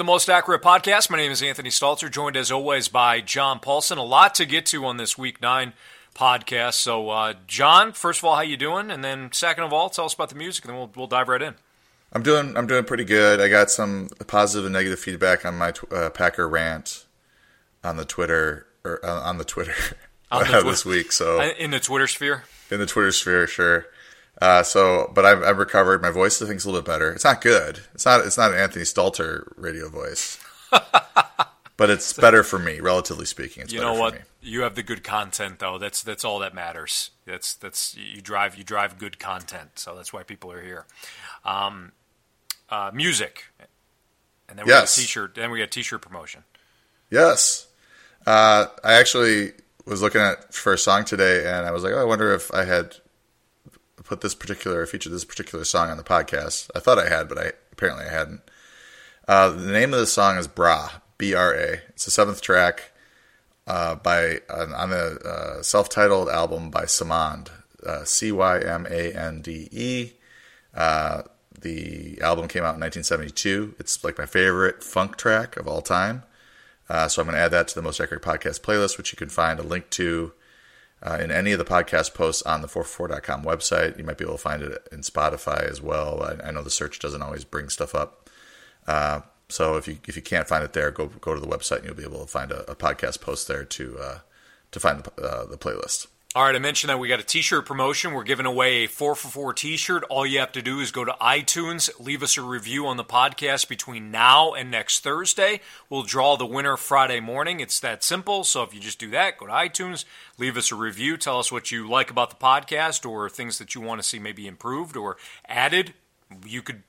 And welcome into the Most Accurate Podcast. My name is Anthony Stalter, joined as always by John Paulson. A lot to get to on this Week 9 podcast. So, uh, John, first of all, how you doing? And then second of all, tell us about the music, and then we'll, we'll dive right in. I'm doing I'm doing pretty good. I got some positive and negative feedback on my uh, Packer rant on the Twitter or uh, on the Twitter on the this week. So in the Twitter sphere, in the Twitter sphere, sure. Uh, so, but I've, I've, recovered. My voice, I think, is a little bit better. It's not good. It's not. It's not an Anthony Stalter radio voice, but it's better for me, relatively speaking. It's you know what? You have the good content, though. That's that's all that matters. That's that's you drive you drive good content. So that's why people are here. Um, uh, music, and then we yes. got a t-shirt. Then we got t-shirt promotion. Yes, uh, I actually was looking at for a song today, and I was like, oh, I wonder if I had put this particular featured this particular song on the podcast. I thought I had, but I apparently I hadn't. Uh, the name of the song is Bra, B R A. It's the seventh track uh, by on, on the uh, self-titled album by Cymande, uh, C Y M A N D E. Uh, the album came out in 1972. It's like my favorite funk track of all time. Uh, so I'm going to add that to the Most Accurate Podcast playlist, which you can find a link to uh, in any of the podcast posts on the 444.com website. You might be able to find it in Spotify as well. I, I know the search doesn't always bring stuff up. Uh, so if you if you can't find it there, go go to the website and you'll be able to find a, a podcast post there to uh, to find the, uh, the playlist. All right, I mentioned that we got a t-shirt promotion. We're giving away a 4 for 4 t-shirt. All you have to do is go to iTunes, leave us a review on the podcast between now and next Thursday. We'll draw the winner Friday morning. It's that simple. So if you just do that, go to iTunes, leave us a review, tell us what you like about the podcast or things that you want to see maybe improved or added. You could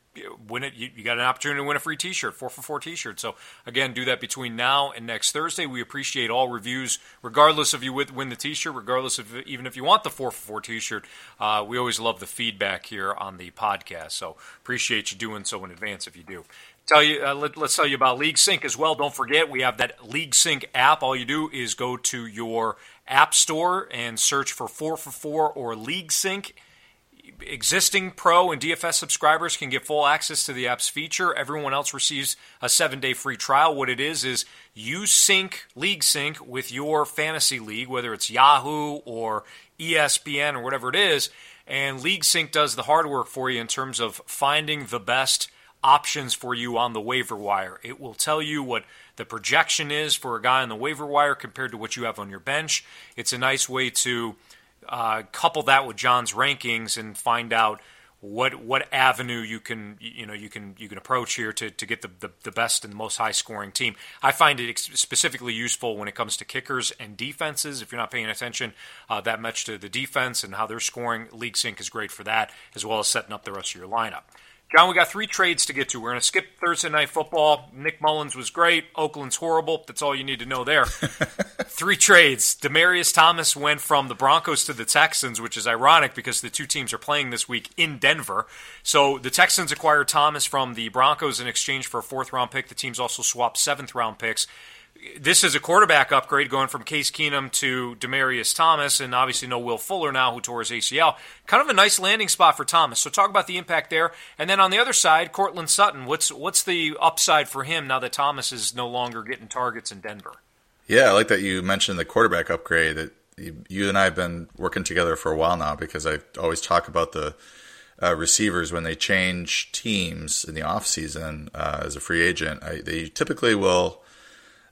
win it. You, you, got an opportunity to win a free T-shirt, four for four T-shirt. So again, do that between now and next Thursday. We appreciate all reviews, regardless of you win the T-shirt, regardless of even if you want the four for four T-shirt. Uh, we always love the feedback here on the podcast. So appreciate you doing so in advance if you do. Tell you, uh, let, us tell you about League Sync as well. Don't forget, we have that League Sync app. All you do is go to your app store and search for four for four or League Sync existing Pro and DFS subscribers can get full access to the app's feature. Everyone else receives a seven day free trial. What it is is you sync League Sync with your fantasy league, whether it's Yahoo or ESPN or whatever it is, and League Sync does the hard work for you in terms of finding the best options for you on the waiver wire. It will tell you what the projection is for a guy on the waiver wire compared to what you have on your bench. It's a nice way to uh, couple that with John's rankings and find out what what avenue you can you know you can you can approach here to, to get the, the, the best and the most high scoring team. I find it specifically useful when it comes to kickers and defenses. If you're not paying attention uh, that much to the defense and how they're scoring, League Sync is great for that, as well as setting up the rest of your lineup. John, we got three trades to get to. We're going to skip Thursday night football. Nick Mullens was great. Oakland's horrible. That's all you need to know there. three trades. Demaryius Thomas went from the Broncos to the Texans, which is ironic because the two teams are playing this week in Denver. So the Texans acquired Thomas from the Broncos in exchange for a fourth round pick. The teams also swapped seventh round picks this is a quarterback upgrade going from Case Keenum to Demaryius Thomas, and obviously no Will Fuller now who tore his ACL. Kind of a nice landing spot for Thomas. So talk about the impact there, and then on the other side, Courtland Sutton. What's what's the upside for him now that Thomas is no longer getting targets in Denver? Yeah, I like that you mentioned the quarterback upgrade. That you and I have been working together for a while now because I always talk about the uh, receivers when they change teams in the offseason uh, as a free agent. I, they typically will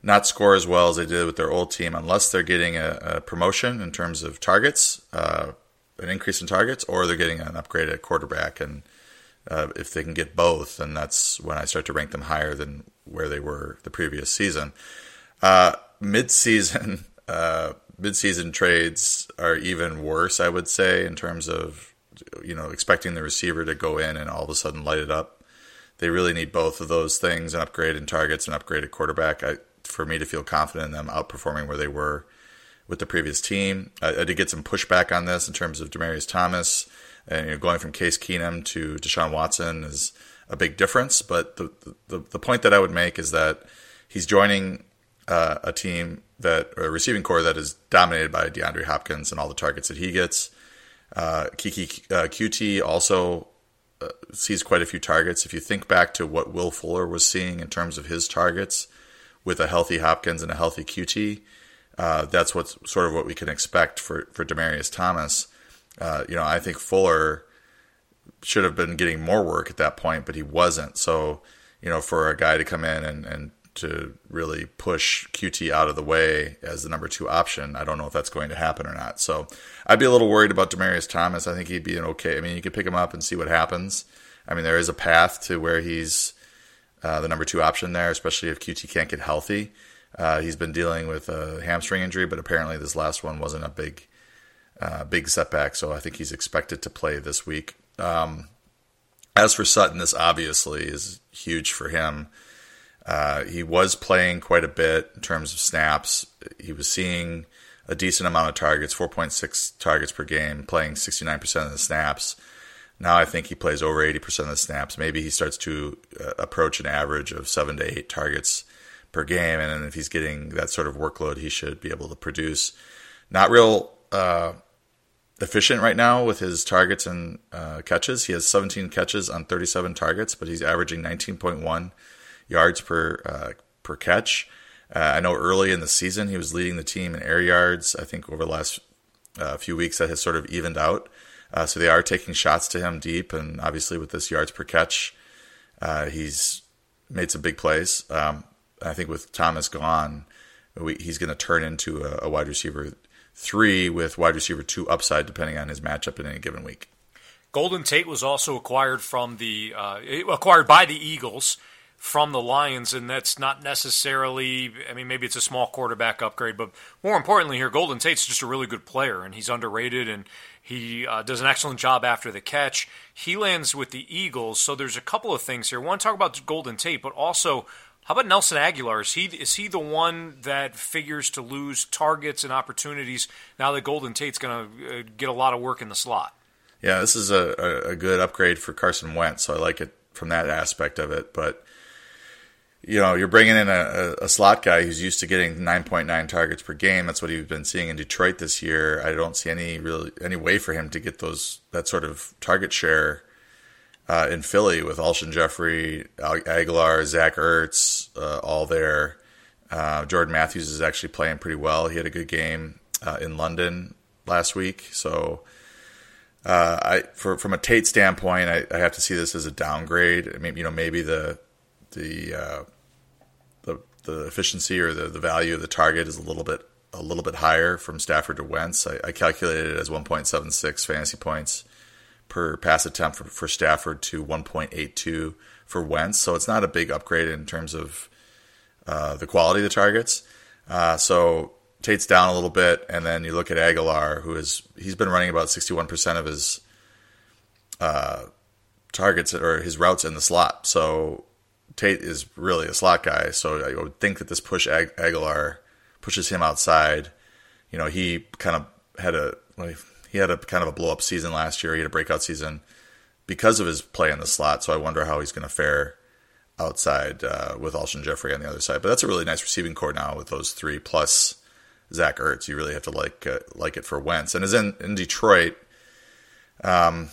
not score as well as they did with their old team unless they're getting a, a promotion in terms of targets, uh, an increase in targets, or they're getting an upgrade at quarterback. And uh, if they can get both, then that's when I start to rank them higher than where they were the previous season. Uh, mid-season, uh, mid-season trades are even worse, I would say, in terms of you know expecting the receiver to go in and all of a sudden light it up. They really need both of those things: an upgrade in targets, and upgrade quarterback. I, for me to feel confident in them outperforming where they were with the previous team. I, I did get some pushback on this in terms of Demaryius Thomas and you know, going from Case Keenum to Deshaun Watson is a big difference. But the the, the point that I would make is that he's joining uh, a team that a receiving corps that is dominated by DeAndre Hopkins and all the targets that he gets. Uh, Keke uh, Coutee also uh, sees quite a few targets. If you think back to what Will Fuller was seeing in terms of his targets with a healthy Hopkins and a healthy Coutee, uh, that's what's sort of what we can expect for for Demaryius Thomas. Uh, you know, I think Fuller should have been getting more work at that point, but he wasn't. So, you know, for a guy to come in and, and to really push Coutee out of the way as the number two option. I don't know if that's going to happen or not. So I'd be a little worried about Demaryius Thomas. I think he'd be an okay. I mean, you could pick him up and see what happens. I mean, there is a path to where he's uh, the number two option there, especially if Coutee can't get healthy. Uh, he's been dealing with a hamstring injury, but apparently this last one wasn't a big, uh, big setback. So I think he's expected to play this week. Um, as for Sutton, this obviously is huge for him. Uh, he was playing quite a bit in terms of snaps. He was seeing a decent amount of targets, 4.6 targets per game, playing 69% of the snaps. Now I think he plays over 80% of the snaps. Maybe he starts to uh, approach an average of seven to eight targets per game. And if he's getting that sort of workload, he should be able to produce. Not real uh, efficient right now with his targets and uh, catches. He has 17 catches on 37 targets, but he's averaging 19.1 yards per uh, per catch. Uh, I know early in the season he was leading the team in air yards. I think over the last uh, few weeks that has sort of evened out. Uh, so they are taking shots to him deep, and obviously with this yards per catch, uh, he's made some big plays. Um, I think with Thomas gone, we, he's going to turn into a, a wide receiver three with wide receiver two upside, depending on his matchup in any given week. Golden Tate was also acquired from the uh, acquired by the Eagles from the Lions, and that's not necessarily. I mean, maybe it's a small quarterback upgrade, but more importantly, here Golden Tate's just a really good player, and he's underrated, and he uh, does an excellent job after the catch. He lands with the Eagles, so there's a couple of things here. I want to talk about Golden Tate, but also. How about Nelson Agholor? Is he is he the one that figures to lose targets and opportunities now that Golden Tate's going to uh, get a lot of work in the slot? Yeah, this is a, a good upgrade for Carson Wentz, so I like it from that aspect of it. But you know, you're bringing in a, a, slot guy who's used to getting 9.9 targets per game. That's what he's been seeing in Detroit this year. I don't see any really any way for him to get those that sort of target share uh, in Philly with Alshon Jeffery, Agholor, Zach Ertz, uh, all there. Uh, Jordan Matthews is actually playing pretty well. He had a good game uh, in London last week. So, uh, I for, from a Tate standpoint, I, I, have to see this as a downgrade. I mean, you know, maybe the the uh, the the efficiency or the, the value of the target is a little bit a little bit higher from Stafford to Wentz. I, I calculated it as 1.76 fantasy points per pass attempt for, for Stafford to 1.82 for Wentz. So it's not a big upgrade in terms of uh, the quality of the targets. Uh, so Tate's down a little bit, and then you look at Agholor, who is he's been running about 61% of his uh, targets or his routes in the slot. So Tate is really a slot guy, so I would think that this push Ag- Agholor pushes him outside. You know, he kind of had a he had a kind of a blow up season last year. He had a breakout season because of his play in the slot. So I wonder how he's going to fare outside uh, with Alshon Jeffery on the other side. But that's a really nice receiving corps now with those three plus Zach Ertz. You really have to like uh, like it for Wentz. And as in in Detroit, um,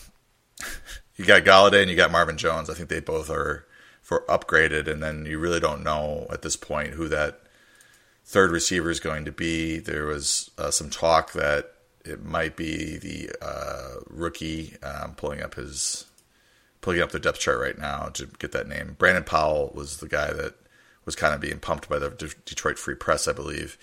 you got Golladay and you got Marvin Jones. I think they both are for upgraded, and then you really don't know at this point who that third receiver is going to be. There was uh, some talk that it might be the uh, rookie. Um, pulling up his pulling up the depth chart right now to get that name. Brandon Powell was the guy that was kind of being pumped by the Detroit Free Press, I believe.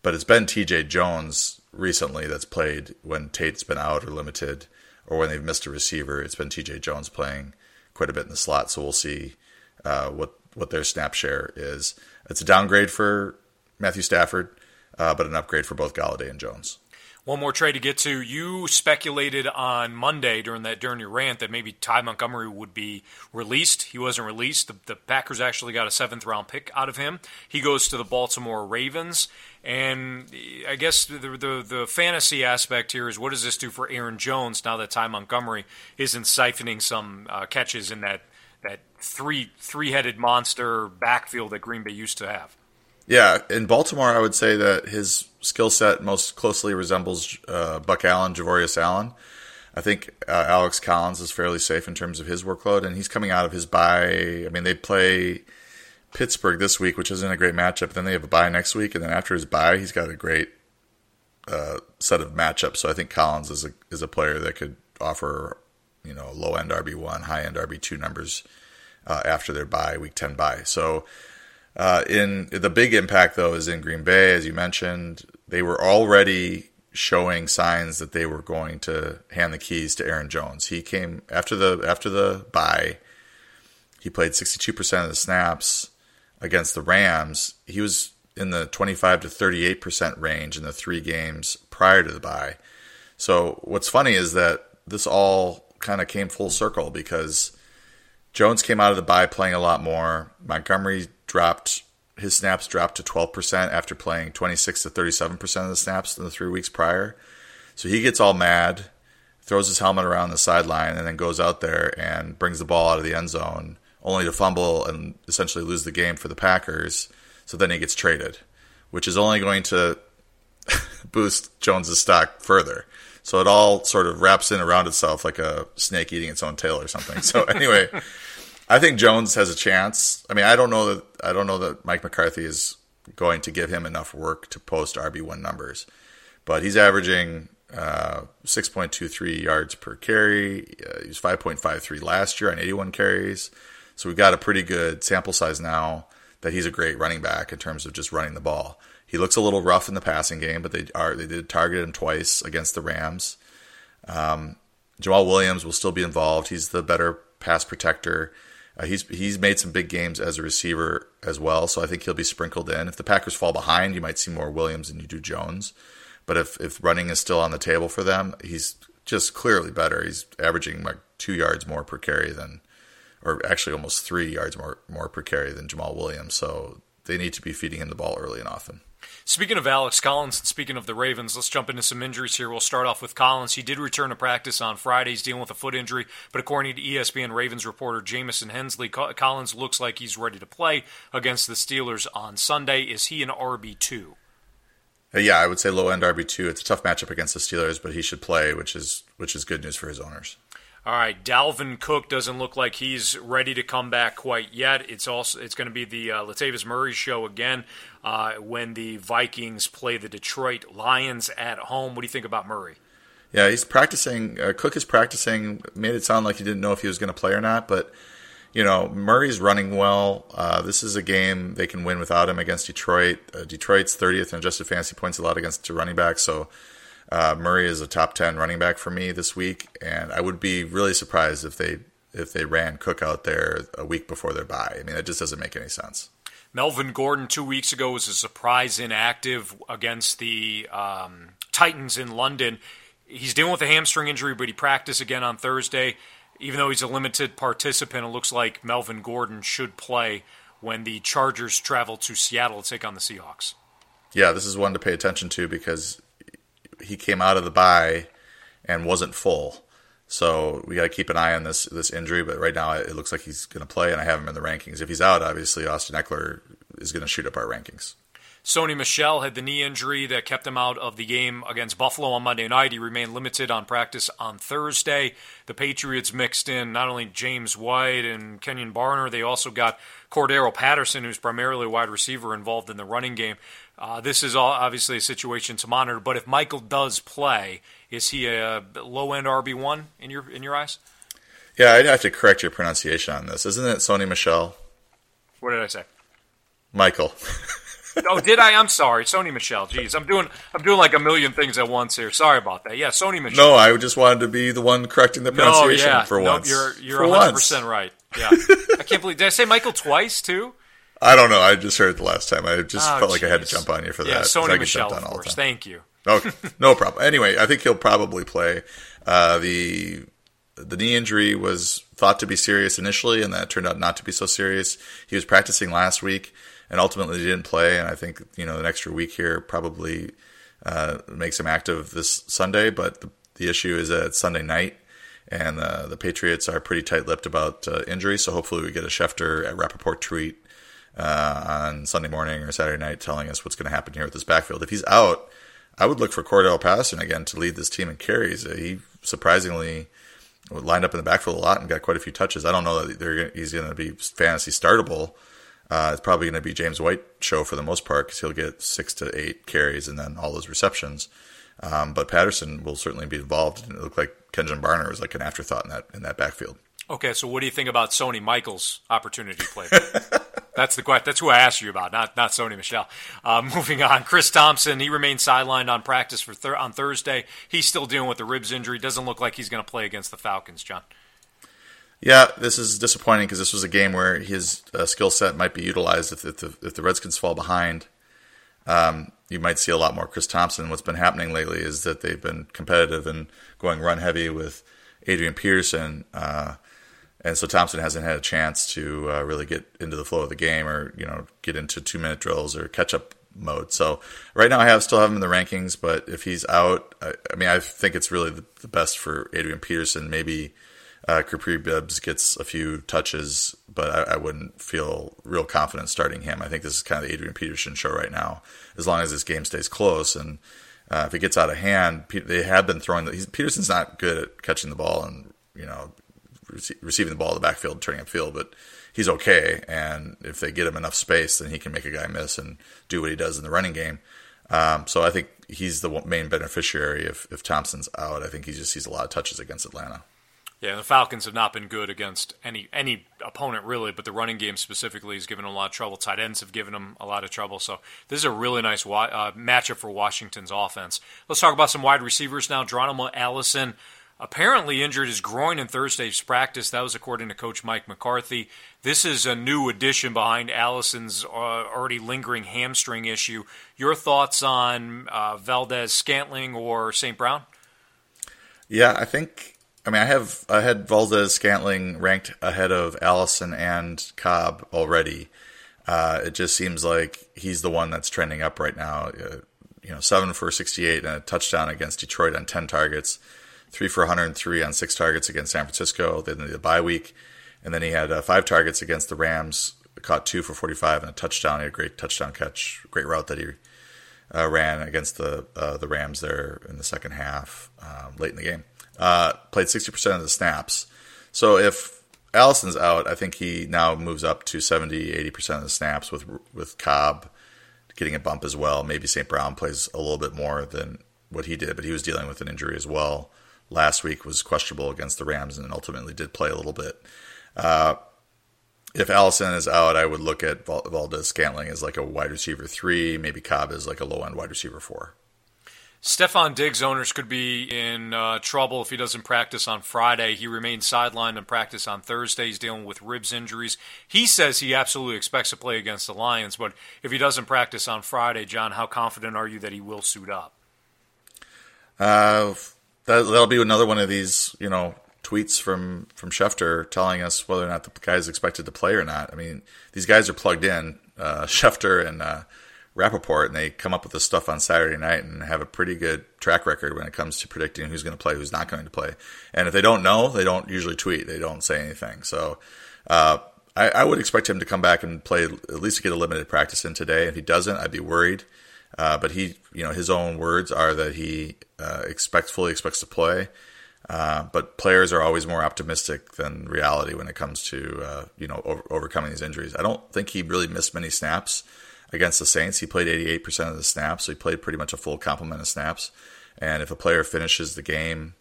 But it's been T.J. Jones recently that's played when Tate's been out or limited, or when they've missed a receiver. It's been T.J. Jones playing quite a bit in the slot, so we'll see uh, what what their snap share is. It's a downgrade for Matthew Stafford, uh, but an upgrade for both Golladay and Jones. One more trade to get to. You speculated on Monday during that during your rant that maybe Ty Montgomery would be released. He wasn't released. The, the Packers actually got a seventh round pick out of him. He goes to the Baltimore Ravens. And I guess the, the, the fantasy aspect here is what does this do for Aaron Jones now that Ty Montgomery isn't siphoning some uh, catches in that that three three headed monster backfield that Green Bay used to have. Yeah, in Baltimore, I would say that his skill set most closely resembles uh, Buck Allen, Javorius Allen. I think uh, Alex Collins is fairly safe in terms of his workload, and he's coming out of his bye. I mean, they play Pittsburgh this week, which isn't a great matchup. Then they have a bye next week, and then after his bye, he's got a great uh, set of matchups. So I think Collins is a is a player that could offer you know low end RB one, high end RB two numbers uh, after their bye, week ten bye. So. Uh, in the big impact though is in Green Bay, as you mentioned, they were already showing signs that they were going to hand the keys to Aaron Jones. He came after the after the bye. He played 62% of the snaps against the Rams. He was in the 25 to 38% range in the 3 games prior to the bye. So what's funny is that this all kind of came full circle because Jones came out of the bye playing a lot more. Montgomery dropped his snaps dropped to 12% after playing 26 to 37% of the snaps in the three weeks prior. So he gets all mad, throws his helmet around the sideline, and then goes out there and brings the ball out of the end zone, only to fumble and essentially lose the game for the Packers. So then he gets traded, which is only going to boost Jones's stock further. So it all sort of wraps in around itself like a snake eating its own tail or something. So anyway, I think Jones has a chance. I mean, I don't know that I don't know that Mike McCarthy is going to give him enough work to post RB one numbers, but he's averaging uh, 6.23 yards per carry. Uh, he was 5.53 last year on 81 carries. So we've got a pretty good sample size now that he's a great running back in terms of just running the ball. He looks a little rough in the passing game, but they are they did target him twice against the Rams. Um, Jamaal Williams will still be involved. He's the better pass protector. Uh, he's he's made some big games as a receiver as well, so I think he'll be sprinkled in. If the Packers fall behind, you might see more Williams than you do Jones. But if if running is still on the table for them, he's just clearly better. He's averaging like two yards more per carry than, or actually almost three yards more more per carry than Jamaal Williams. So they need to be feeding him the ball early and often. Speaking of Alex Collins, and speaking of the Ravens, let's jump into some injuries here. We'll start off with Collins. He did return to practice on Friday. He's dealing with a foot injury, but according to ESPN Ravens reporter Jamison Hensley, Collins looks like he's ready to play against the Steelers on Sunday. Is he an RB two? Uh, yeah, I would say low end RB two. It's a tough matchup against the Steelers, but he should play, which is which is good news for his owners. All right, Dalvin Cook doesn't look like he's ready to come back quite yet. It's also it's going to be the uh, Latavius Murray show again uh, when the Vikings play the Detroit Lions at home. What do you think about Murray? Yeah, he's practicing. Uh, Cook is practicing. Made it sound like he didn't know if he was going to play or not, but you know Murray's running well. Uh, this is a game they can win without him against Detroit. Uh, Detroit's 30th in adjusted fantasy points allowed against a running back, so uh, Murray is a top ten running back for me this week, and I would be really surprised if they if they ran Cook out there a week before their bye. I mean, it just doesn't make any sense. Melvin Gordon two weeks ago was a surprise inactive against the um, Titans in London. He's dealing with a hamstring injury, but he practiced again on Thursday. Even though he's a limited participant, it looks like Melvin Gordon should play when the Chargers travel to Seattle to take on the Seahawks. Yeah, this is one to pay attention to because he came out of the bye and wasn't full. So we got to keep an eye on this this injury. But right now, it looks like he's going to play, and I have him in the rankings. If he's out, obviously Austin Ekeler is going to shoot up our rankings. Sony Michel had the knee injury that kept him out of the game against Buffalo on Monday night. He remained limited on practice on Thursday. The Patriots mixed in not only James White and Kenjon Barner, they also got Cordarrelle Patterson, who's primarily a wide receiver, involved in the running game. Uh, this is all obviously a situation to monitor. But if Michael does play, is he a low end RB one in your in your eyes? Yeah, I'd have to correct your pronunciation on this. Isn't it Sony Michel? What did I say? Michael. oh, did I? I'm sorry, Sony Michel. Jeez, I'm doing I'm doing like a million things at once here. Sorry about that. Yeah, Sony Michel. No, I just wanted to be the one correcting the pronunciation no, yeah. for once. you're you're 100 percent right. Yeah, I can't believe. Did I say Michael twice too? I don't know. I just heard it the last time. I just oh, felt geez. like I had to jump on you for yeah, that. Sony Michel, of course. Thank you. okay, no problem. Anyway, I think he'll probably play. Uh, the the knee injury was thought to be serious initially, and that turned out not to be so serious. He was practicing last week, and ultimately didn't play. And I think you know an extra week here probably uh, makes him active this Sunday. But the, the issue is that it's Sunday night, and uh, the Patriots are pretty tight-lipped about uh, injury. So hopefully we get a Schefter at Rapoport tweet uh, on Sunday morning or Saturday night telling us what's going to happen here with this backfield. If he's out, I would look for Cordarrelle Patterson again to lead this team in carries. He surprisingly lined up in the backfield a lot and got quite a few touches. I don't know that he's going to be fantasy startable. Uh, it's probably going to be James White show for the most part because he'll get six to eight carries and then all those receptions. Um, but Patterson will certainly be involved. And it looked like Kenjon Barner was like an afterthought in that in that backfield. Okay, so what do you think about Sony Michael's opportunity play? that's the question. That's who I asked you about, not not Sony Michel. Uh, moving on, Chris Thompson. He remains sidelined on practice for thir- on Thursday. He's still dealing with the ribs injury. Doesn't look like he's going to play against the Falcons, John. Yeah, this is disappointing because this was a game where his uh, skill set might be utilized if, if, the, if the Redskins fall behind. Um, you might see a lot more Chris Thompson. What's been happening lately is that they've been competitive and going run heavy with Adrian Peterson. Uh, and so Thompson hasn't had a chance to uh, really get into the flow of the game or you know get into two minute drills or catch up mode. So right now I have still have him in the rankings, but if he's out, I, I mean I think it's really the, the, best for Adrian Peterson. Maybe uh, Kapri Bibbs gets a few touches, but I, I, wouldn't feel real confident starting him. I think this is kind of the Adrian Peterson show right now, as long as this game stays close and. Uh, if it gets out of hand, they have been throwing. The, Peterson's not good at catching the ball and you know receiving the ball in the backfield, turning upfield, but he's okay. And if they get him enough space, then he can make a guy miss and do what he does in the running game. Um, so I think he's the main beneficiary if, if Thompson's out. I think he just sees a lot of touches against Atlanta. Yeah, the Falcons have not been good against any any opponent really, but the running game specifically has given them a lot of trouble. Tight ends have given them a lot of trouble. So this is a really nice wa- uh, matchup for Washington's offense. Let's talk about some wide receivers now. Geronimo Allison apparently injured his groin in Thursday's practice. That was according to Coach Mike McCarthy. This is a new addition behind Allison's uh, already lingering hamstring issue. Your thoughts on uh, Valdes Scantling or St. Brown? Yeah, I think. I mean, I have I had Valdes Scantling ranked ahead of Allison and Cobb already. Uh, it just seems like he's the one that's trending up right now. Uh, you know, seven for sixty-eight and a touchdown against Detroit on ten targets three for 103 on six targets against San Francisco. Then the bye week, and then he had uh, five targets against the Rams, caught two for 45 and a touchdown. He had a great touchdown catch, great route that he uh, ran against the uh, the Rams there in the second half, um, late in the game. Uh, played 60% of the snaps. So if Allison's out, I think he now moves up to 70, 80% of the snaps with with Cobb getting a bump as well. Maybe St. Brown plays a little bit more than what he did, but he was dealing with an injury as well last week was questionable against the Rams and ultimately did play a little bit. Uh, if Allison is out, I would look at Valdes Scantling as like a wide receiver three, maybe Cobb as like a low end wide receiver four. Stefon Diggs owners could be in uh, trouble if he doesn't practice on Friday. He remains sidelined in practice on Thursday. He's dealing with ribs injuries. He says he absolutely expects to play against the Lions, but if he doesn't practice on Friday, John, how confident are you that he will suit up? Uh, that, that'll be another one of these, you know, tweets from from Schefter telling us whether or not the guy is expected to play or not. I mean, these guys are plugged in, uh, Schefter and uh, Rapoport, and they come up with this stuff on Saturday night and have a pretty good track record when it comes to predicting who's going to play, who's not going to play. And if they don't know, they don't usually tweet. They don't say anything. So uh, I, would expect him to come back and play at least to get a limited practice in today. If he doesn't, I'd be worried. Uh, but he, you know, his own words are that he uh, expects fully expects to play. Uh, but players are always more optimistic than reality when it comes to uh, you know over, overcoming these injuries. I don't think he really missed many snaps against the Saints. He played 88% of the snaps, so he played pretty much a full complement of snaps. And if a player finishes the game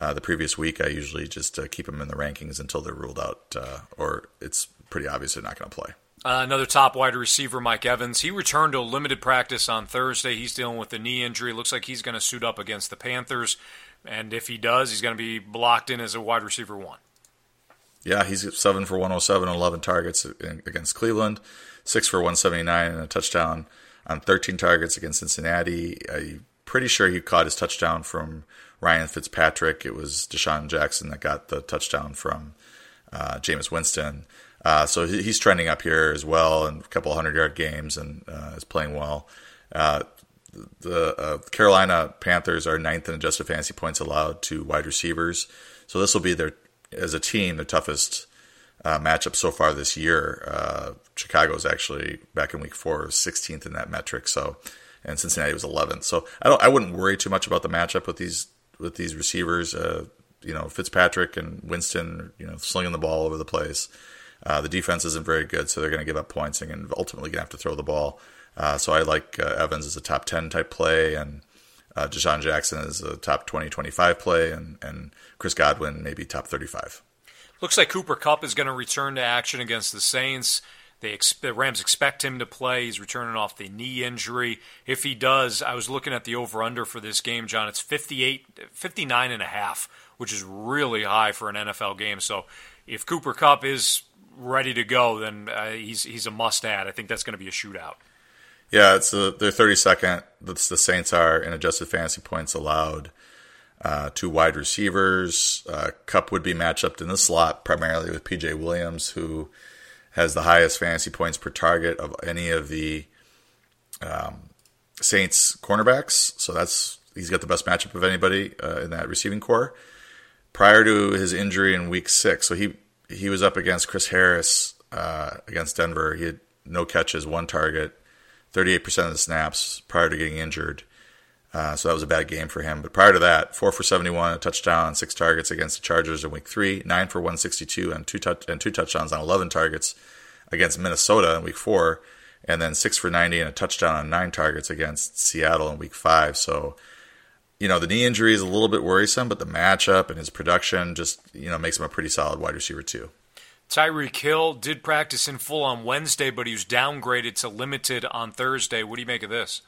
uh, the previous week, I usually just uh, keep them in the rankings until they're ruled out, or it's pretty obvious they're not going to play. Uh, another top wide receiver, Mike Evans. He returned to limited practice on Thursday. He's dealing with a knee injury. Looks like he's going to suit up against the Panthers. And if he does, he's going to be blocked in as a wide receiver one. Yeah, he's seven for 107 on 11 targets against Cleveland, six for 179 and a touchdown on 13 targets against Cincinnati. I'm pretty sure he caught his touchdown from Ryan Fitzpatrick. It was DeSean Jackson that got the touchdown from uh, Jameis Winston. Uh, so he's trending up here as well in a couple hundred yard games and uh, is playing well. Uh, the uh, Carolina Panthers are ninth in adjusted fantasy points allowed to wide receivers. So this will be their, as a team, their toughest uh, matchup so far this year. Uh, Chicago is actually back in week four, 16th in that metric. So, and Cincinnati was 11th. So I don't I wouldn't worry too much about the matchup with these with these receivers. You know Fitzpatrick and Winston, you know slinging the ball over the place. Uh, the defense isn't very good, so they're going to give up points and ultimately going to have to throw the ball. Uh, so I like uh, Evans as a top 10 type play, and uh, DeSean Jackson as a top 20, 25 play, and, and Chris Godwin maybe top 35. Looks like Cooper Kupp is going to return to action against the Saints. They ex- the Rams expect him to play. He's returning off the knee injury. If he does, I was looking at the over under for this game, John. It's 58, 59 and a half, which is really high for an NFL game. So if Cooper Kupp is ready to go, then uh, he's he's a must add. I think that's going to be a shootout. Yeah, it's a, they're 32nd. That's the Saints are in adjusted fantasy points allowed. Uh, two wide receivers. Uh, Kupp would be matched up in the slot primarily with PJ Williams, who has the highest fantasy points per target of any of the um, Saints cornerbacks. So that's he's got the best matchup of anybody uh, in that receiving corps. Prior to his injury in Week Six, so he he was up against Chris Harris uh, against Denver. He had no catches, one target, 38% of the snaps prior to getting injured. Uh, so that was a bad game for him. But prior to that, four for 71, a touchdown, six targets against the Chargers in week three, nine for 162, and two, touch- and two touchdowns on 11 targets against Minnesota in week four, and then six for 90 and a touchdown on nine targets against Seattle in week five. So, you know, the knee injury is a little bit worrisome, but the matchup and his production just, you know, makes him a pretty solid wide receiver, too. Tyreek Hill did practice in full on Wednesday, but he was downgraded to limited on Thursday. What do you make of this?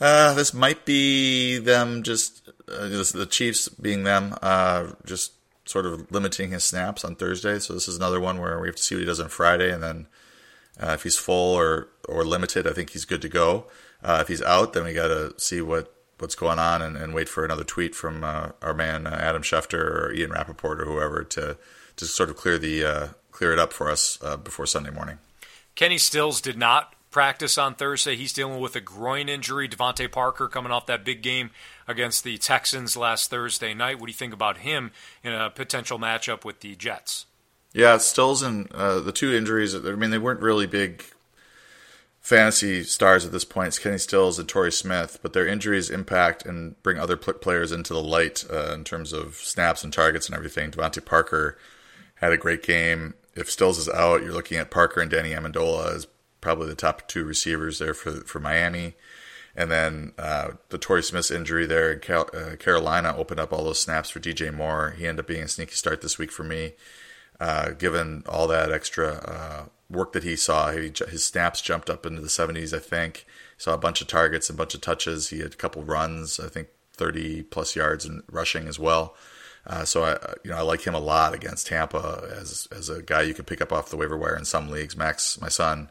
Uh, this might be them just uh, the Chiefs being them, uh, just sort of limiting his snaps on Thursday. So this is another one where we have to see what he does on Friday, and then uh, if he's full or or limited, I think he's good to go. Uh, if he's out, then we got to see what what's going on and, and, wait for another tweet from uh, our man Adam Schefter or Ian Rapoport or whoever to to sort of clear the clear it up for us before Sunday morning. Kenny Stills did not practice on Thursday. He's dealing with a groin injury. DeVante Parker coming off that big game against the Texans last Thursday night. What do you think about him in a potential matchup with the Jets? Yeah, Stills and uh, the two injuries. I mean, they weren't really big fantasy stars at this point. It's Kenny Stills and Torrey Smith, but their injuries impact and bring other players into the light uh, in terms of snaps and targets and everything. DeVante Parker had a great game. If Stills is out, you're looking at Parker and Danny Amendola as probably the top two receivers there for for Miami. And then uh, the Torrey Smith injury there in Cal- uh, Carolina opened up all those snaps for DJ Moore. He ended up being a sneaky start this week for me, uh, given all that extra uh, work that he saw. He, his snaps jumped up into the 70s, I think. Saw a bunch of targets, a bunch of touches. He had a couple runs, I think 30 plus yards and rushing as well. Uh, so I, you know, I like him a lot against Tampa as as a guy you can pick up off the waiver wire in some leagues. Max, my son,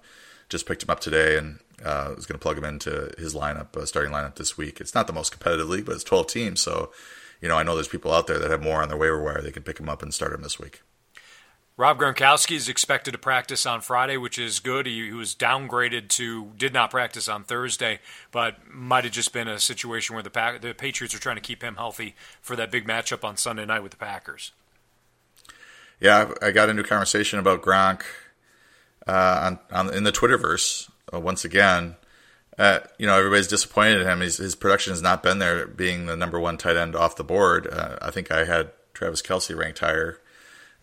just picked him up today and uh, was going to plug him into his lineup, uh, starting lineup this week. It's not the most competitive league, but it's 12 teams. So, you know, I know there's people out there that have more on their waiver wire. They can pick him up and start him this week. Rob Gronkowski is expected to practice on Friday, which is good. He, he, was downgraded to did not practice on Thursday, but might have just been a situation where the the Patriots are trying to keep him healthy for that big matchup on Sunday night with the Packers. Yeah, I got into a conversation about Gronk uh, on, on in the Twitterverse uh, once again. Uh, you know, everybody's disappointed in him. His, his, production has not been there, being the number one tight end off the board. Uh, I think I had Travis Kelce ranked higher.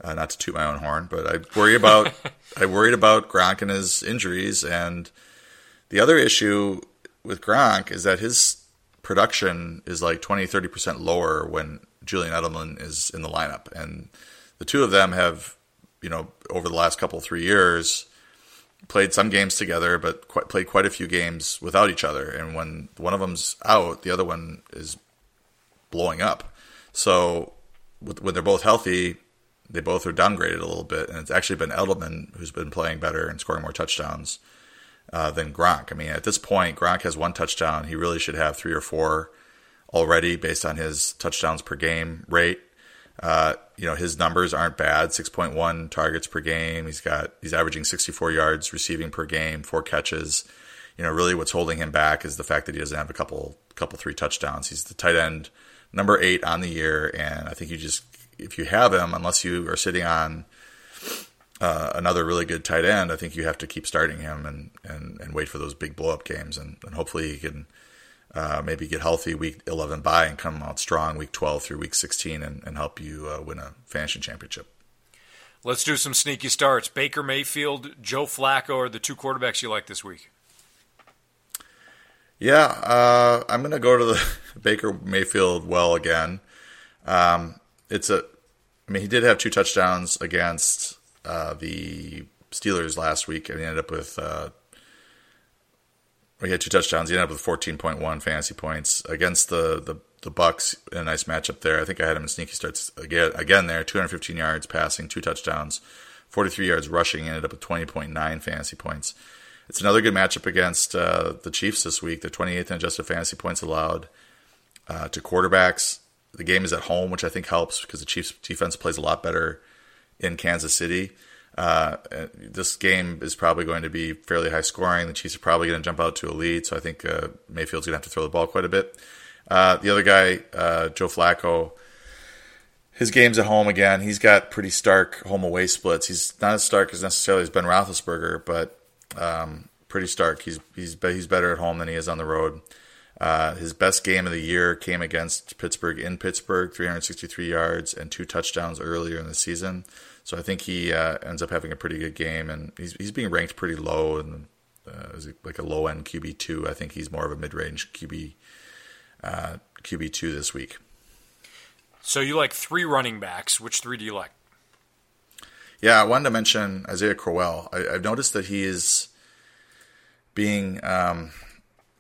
Uh, not to toot my own horn, but I worry about I worried about Gronk and his injuries. And the other issue with Gronk is that his production is like 20, 30 percent lower when Julian Edelman is in the lineup, and the two of them have, you know, over the last couple three years played some games together, but quite, played quite a few games without each other. And when one of them's out, the other one is blowing up. So with, when they're both healthy, they both are downgraded a little bit. And it's actually been Edelman who's been playing better and scoring more touchdowns uh, than Gronk. I mean, at this point, Gronk has one touchdown. He really should have three or four already based on his touchdowns per game rate. Uh, you know, his numbers aren't bad. 6.1 targets per game. He's got, he's averaging 64 yards receiving per game, four catches. You know, really what's holding him back is the fact that he doesn't have a couple, couple, three touchdowns. He's the tight end number eight on the year. And I think you just, if you have him, unless you are sitting on uh, another really good tight end, I think you have to keep starting him and, and, and wait for those big blow up games. And, and hopefully he can uh, maybe get healthy week 11 bye and come out strong week 12 through week 16 and, and help you uh, win a fantasy championship. Let's do some sneaky starts. Baker Mayfield, Joe Flacco are the two quarterbacks you like this week. Yeah, uh, I'm going to go to the Baker Mayfield well again. Um, it's a, I mean, he did have two touchdowns against uh, the Steelers last week, and he ended up with. Uh, he had two touchdowns. He ended up with 14.1 fantasy points against the the the Bucs in a nice matchup there. I think I had him in sneaky starts again again there. 215 yards passing, two touchdowns, 43 yards rushing. Ended up with 20.9 fantasy points. It's another good matchup against uh, the Chiefs this week. The 28th in adjusted fantasy points allowed uh, to quarterbacks. The game is at home, which I think helps because the Chiefs defense plays a lot better in Kansas City. Uh, this game is probably going to be fairly high scoring. The Chiefs are probably going to jump out to a lead, so I think uh, Mayfield's going to have to throw the ball quite a bit. Uh, the other guy, uh, Joe Flacco, his game's at home again. He's got pretty stark home away splits. He's not as stark as necessarily as Ben Roethlisberger, but um, pretty stark. He's he's he's better at home than he is on the road. Uh, his best game of the year came against Pittsburgh in Pittsburgh, 363 yards and two touchdowns earlier in the season. So I think he uh, ends up having a pretty good game, and he's he's being ranked pretty low and uh, like a low end QB two. I think he's more of a mid range QB uh, QB two this week. So you like three running backs. Which three do you like? Yeah, I wanted to mention Isaiah Crowell. I, have noticed that he is being um,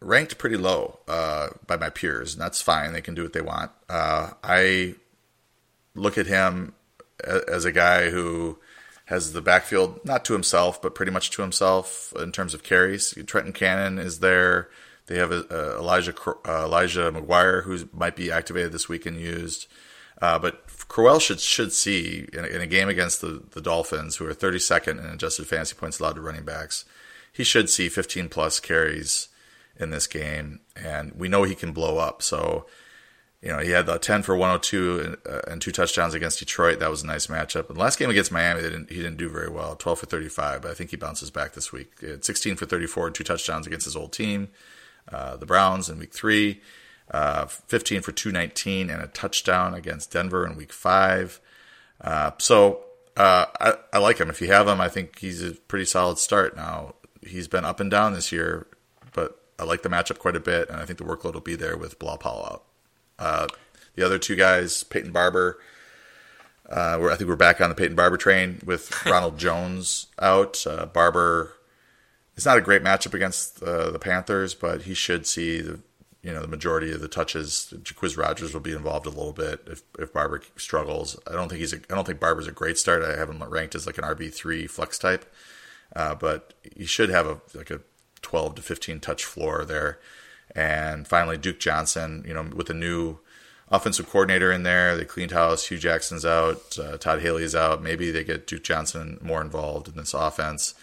ranked pretty low uh, by my peers, and that's fine. They can do what they want. Uh, I look at him as a guy who has the backfield not to himself, but pretty much to himself in terms of carries. Trenton Cannon is there. They have a Elijah uh, Elijah McGuire who might be activated this week and used. Uh, but Crowell should should see in a, in a, game against the, the Dolphins, who are 32nd in adjusted fantasy points allowed to running backs, he should see 15 plus carries in this game, and we know he can blow up. So, you know, he had the 10 for 102 and, uh, and two touchdowns against Detroit. That was a nice matchup. And last game against Miami, didn't, he didn't do very well, 12 for 35. But I think he bounces back this week. 16 for 34 and two touchdowns against his old team, uh, the Browns, in week three uh, 15 for 219 and a touchdown against Denver in week five. Uh, so uh, I, I, like him. If you have him, I think he's a pretty solid start. Now, he's been up and down this year, I like the matchup quite a bit, and I think the workload will be there with Bilal Powell out. Uh, the other two guys, Peyton Barber, uh, I think we're back on the Peyton Barber train with Ronald Jones out. Uh, Barber, it's not a great matchup against the Panthers, but he should see the you know the majority of the touches. Jacquizz Rodgers will be involved a little bit if if Barber struggles. I don't think he's a, I don't think Barber's a great start. I have him ranked as like an RB three flex type, uh, but he should have a like a twelve to fifteen touch floor there. And finally, Duke Johnson. You know, with a new offensive coordinator in there, they cleaned house. Hue Jackson's out. Uh, Todd Haley's out. Maybe they get Duke Johnson more involved in this offense.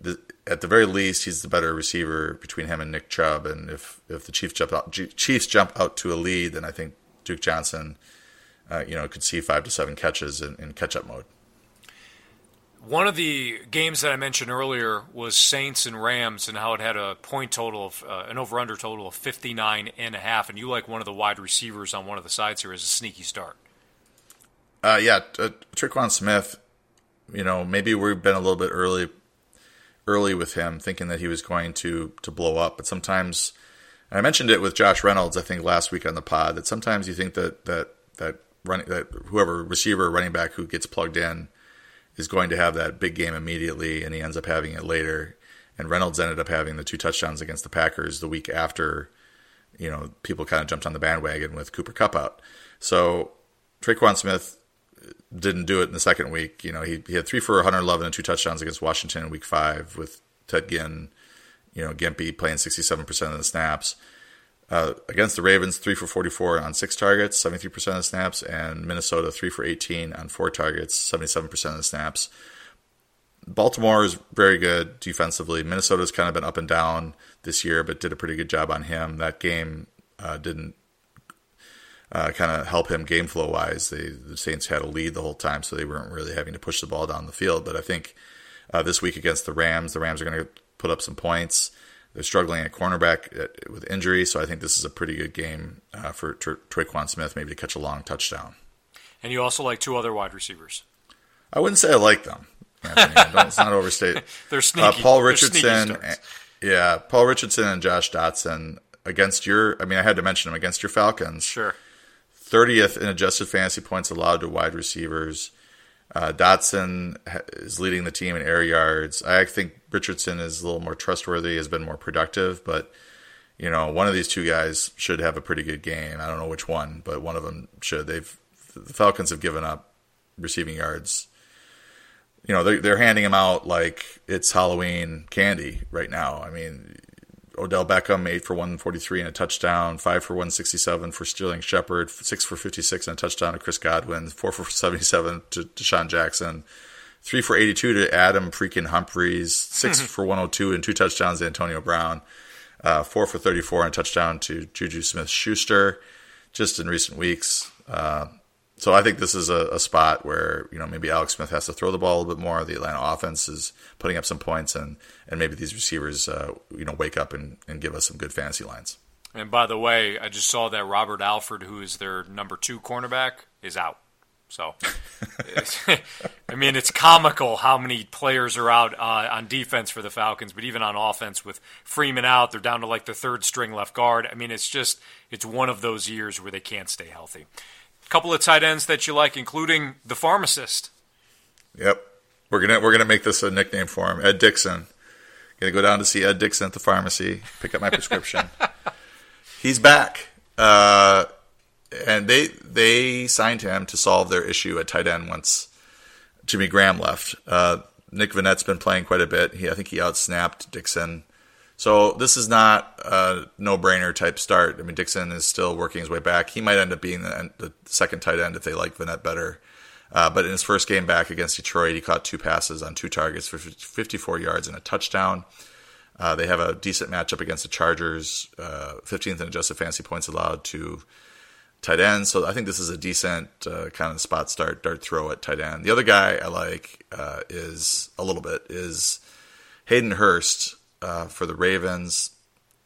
The, at the very least, he's the better receiver between him and Nick Chubb. And if if the Chiefs jump out, Chiefs jump out to a lead, then I think Duke Johnson, uh, you know, could see five to seven catches in, in catch up mode. One of the games that I mentioned earlier was Saints and Rams, and how it had a point total of uh, an over under total of 59 and a half. And you like one of the wide receivers on one of the sides here as a sneaky start. Uh, yeah, uh, Smith. You know, maybe we've been a little bit early early with him, thinking that he was going to to blow up. But sometimes, I mentioned it with Josh Reynolds, I think last week on the pod, that sometimes you think that that that running that whoever receiver running back who gets plugged in is going to have that big game immediately, and he ends up having it later. And Reynolds ended up having the two touchdowns against the Packers the week after, you know, people kind of jumped on the bandwagon with Cooper Kupp out. So Tre'Quan Smith didn't do it in the second week. You know, he, he had three for 111 and two touchdowns against Washington in week five with Ted Ginn, you know, Gimpy playing 67% of the snaps. Uh, against the Ravens, three for 44 on six targets, 73% of the snaps, and Minnesota, three for 18 on four targets, 77% of the snaps. Baltimore is very good defensively. Minnesota's kind of been up and down this year, but did a pretty good job on him. That game uh, didn't uh, kind of help him game flow wise. They, the Saints had a lead the whole time, so they weren't really having to push the ball down the field. But I think uh, this week against the Rams, the Rams are going to put up some points. They're struggling at cornerback at, with injury, so I think this is a pretty good game uh, for Tra- Tre'Quan Smith, maybe to catch a long touchdown. And you also like two other wide receivers. I wouldn't say I like them. Anthony. Let's not overstate. They're sneaky. Uh, Paul Richardson, yeah, Paul Richardson and Josh Doctson against your. I mean, I had to mention them against your Falcons. Sure. 30th in adjusted fantasy points allowed to wide receivers. Uh, Doctson is leading the team in air yards. I think Richardson is a little more trustworthy, has been more productive, but you know, one of these two guys should have a pretty good game. I don't know which one, but one of them should. They've the Falcons have given up receiving yards. You know, they're, they're handing them out like it's Halloween candy right now. I mean, Odell Beckham, eight for 143 and a touchdown, five for 167 for Sterling Shepard, six for 56 and a touchdown to Chris Godwin, four for 77 to DeSean Jackson, three for 82 to Adam freaking Humphries, 6 for 102 and two touchdowns to Antonio Brown, uh, four for 34 and a touchdown to Juju Smith Schuster just in recent weeks. Uh, so I think this is a, a, spot where you know maybe Alex Smith has to throw the ball a little bit more. The Atlanta offense is putting up some points, and and maybe these receivers uh, you know wake up and, and give us some good fantasy lines. And by the way, I just saw that Robert Alford, who is their number two cornerback, is out. So, I mean, it's comical how many players are out uh, on defense for the Falcons, but even on offense with Freeman out, they're down to like the third string left guard. I mean, it's just it's one of those years where they can't stay healthy couple of tight ends that you like, including the pharmacist. Yep, we're gonna we're gonna make this a nickname for him, Ed Dickson. Gonna go down to see Ed Dickson at the pharmacy, pick up my prescription. He's back, uh, and they they signed him to solve their issue at tight end once Jimmy Graham left. Uh, Nick Vannett's been playing quite a bit. He I think he outsnapped Dickson. So this is not a no-brainer type start. I mean, Dickson is still working his way back. He might end up being the, the second tight end if they like Vannett better. Uh, but in his first game back against Detroit, he caught two passes on two targets for 54 yards and a touchdown. Uh, they have a decent matchup against the Chargers, uh, 15th in adjusted fantasy points allowed to tight end. So I think this is a decent uh, kind of spot start, dart throw at tight end. The other guy I like uh, is a little bit is Hayden Hurst uh, for the Ravens.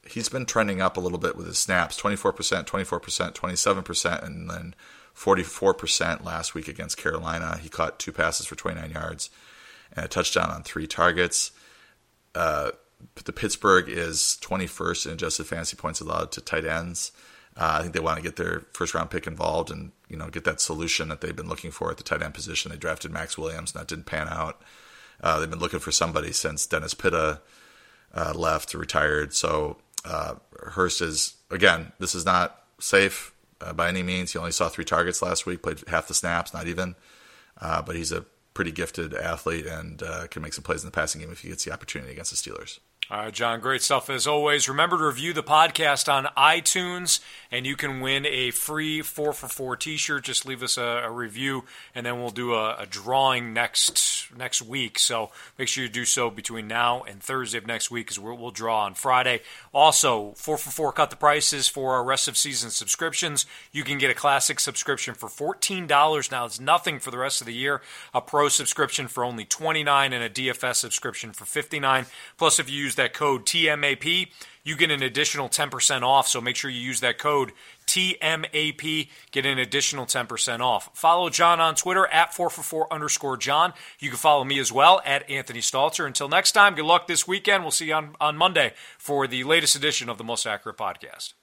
He's been trending up a little bit with his snaps 24%, 24%, 27%, and then 44% last week against Carolina. He caught two passes for 29 yards and a touchdown on three targets. Uh, the Pittsburgh is 21st in adjusted fantasy points allowed to tight ends. Uh, I think they want to get their first round pick involved and you know get that solution that they've been looking for at the tight end position. They drafted Maxx Williams and that didn't pan out. Uh, they've been looking for somebody since Dennis Pitta uh, left, retired. So uh, Hurst is again. This is not safe uh, by any means. He only saw three targets last week, played half the snaps, not even. Uh, but he's a pretty gifted athlete and uh, can make some plays in the passing game if he gets the opportunity against the Steelers. All right, John, great stuff as always. Remember to review the podcast on iTunes, and you can win a free 4 for 4 t shirt. Just leave us a, a, review, and then we'll do a, a, drawing next next week. So make sure you do so between now and Thursday of next week, because we'll, we'll draw on Friday. Also, 4 for 4 cut the prices for our rest of season subscriptions. You can get a classic subscription for $14 now. It's nothing for the rest of the year. A pro subscription for only 29 and a DFS subscription for 59 Plus, if you use that that code TMAP, you get an additional 10% off. So make sure you use that code TMAP, get an additional 10% off. Follow John on Twitter at 444 underscore John. You can follow me as well at Anthony Stalter. Until next time, good luck this weekend. We'll see you on, on Monday for the latest edition of the Most Accurate Podcast.